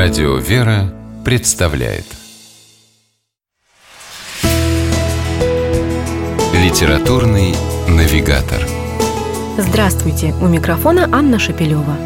Радио «Вера» представляет Литературный навигатор Здравствуйте! У микрофона Анна Шапилева.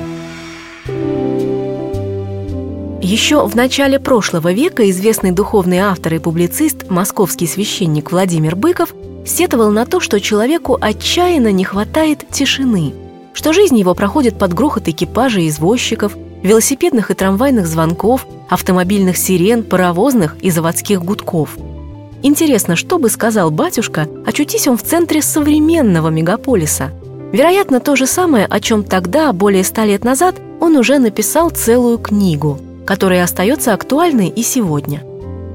Еще в начале прошлого века известный духовный автор и публицист, московский священник Владимир Быков сетовал на то, что человеку отчаянно не хватает тишины, что жизнь его проходит под грохот экипажей и извозчиков, велосипедных и трамвайных звонков, автомобильных сирен, паровозных и заводских гудков. Интересно, что бы сказал батюшка, очутись он в центре современного мегаполиса. Вероятно, то же самое, о чем тогда, более ста лет назад, он уже написал целую книгу, которая остается актуальной и сегодня.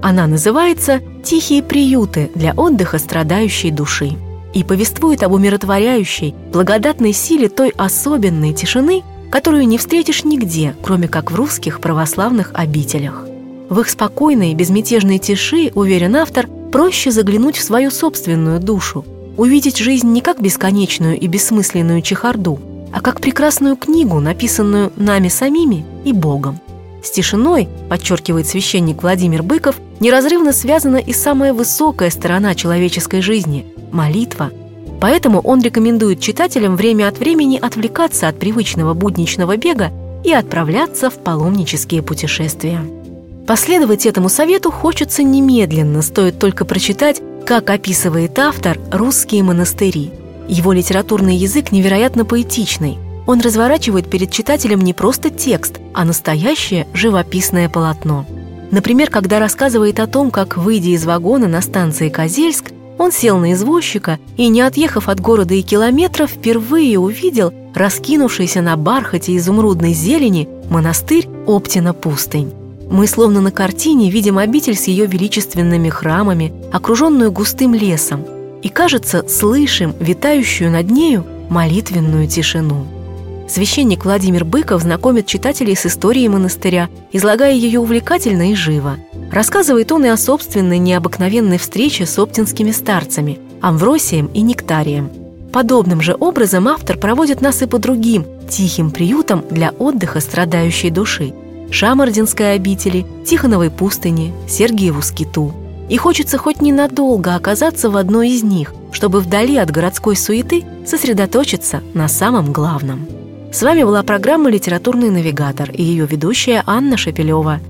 Она называется «Тихие приюты для отдыха страдающей души» и повествует об умиротворяющей, благодатной силе той особенной тишины, которую не встретишь нигде, кроме как в русских православных обителях. В их спокойной, безмятежной тиши, уверен автор, проще заглянуть в свою собственную душу, увидеть жизнь не как бесконечную и бессмысленную чехарду, а как прекрасную книгу, написанную нами самими и Богом. С тишиной, подчеркивает священник Владимир Быков, неразрывно связана и самая высокая сторона человеческой жизни – молитва – Поэтому он рекомендует читателям время от времени отвлекаться от привычного будничного бега и отправляться в паломнические путешествия. Последовать этому совету хочется немедленно, стоит только прочитать, как описывает автор русские монастыри. Его литературный язык невероятно поэтичный. Он разворачивает перед читателем не просто текст, а настоящее живописное полотно. Например, когда рассказывает о том, как, выйдя из вагона на станции Козельск, он сел на извозчика и, не отъехав от города и километров, впервые увидел раскинувшийся на бархате изумрудной зелени монастырь Оптина пустынь. Мы словно на картине видим обитель с ее величественными храмами, окруженную густым лесом, и, кажется, слышим витающую над нею молитвенную тишину. Священник Владимир Быков знакомит читателей с историей монастыря, излагая ее увлекательно и живо – Рассказывает он и о собственной необыкновенной встрече с оптинскими старцами – Амвросием и Нектарием. Подобным же образом автор проводит нас и по другим тихим приютам для отдыха страдающей души – Шамардинской обители, Тихоновой пустыни, Сергиеву скиту. И хочется хоть ненадолго оказаться в одной из них, чтобы вдали от городской суеты сосредоточиться на самом главном. С вами была программа «Литературный навигатор» и ее ведущая Анна Шапилева –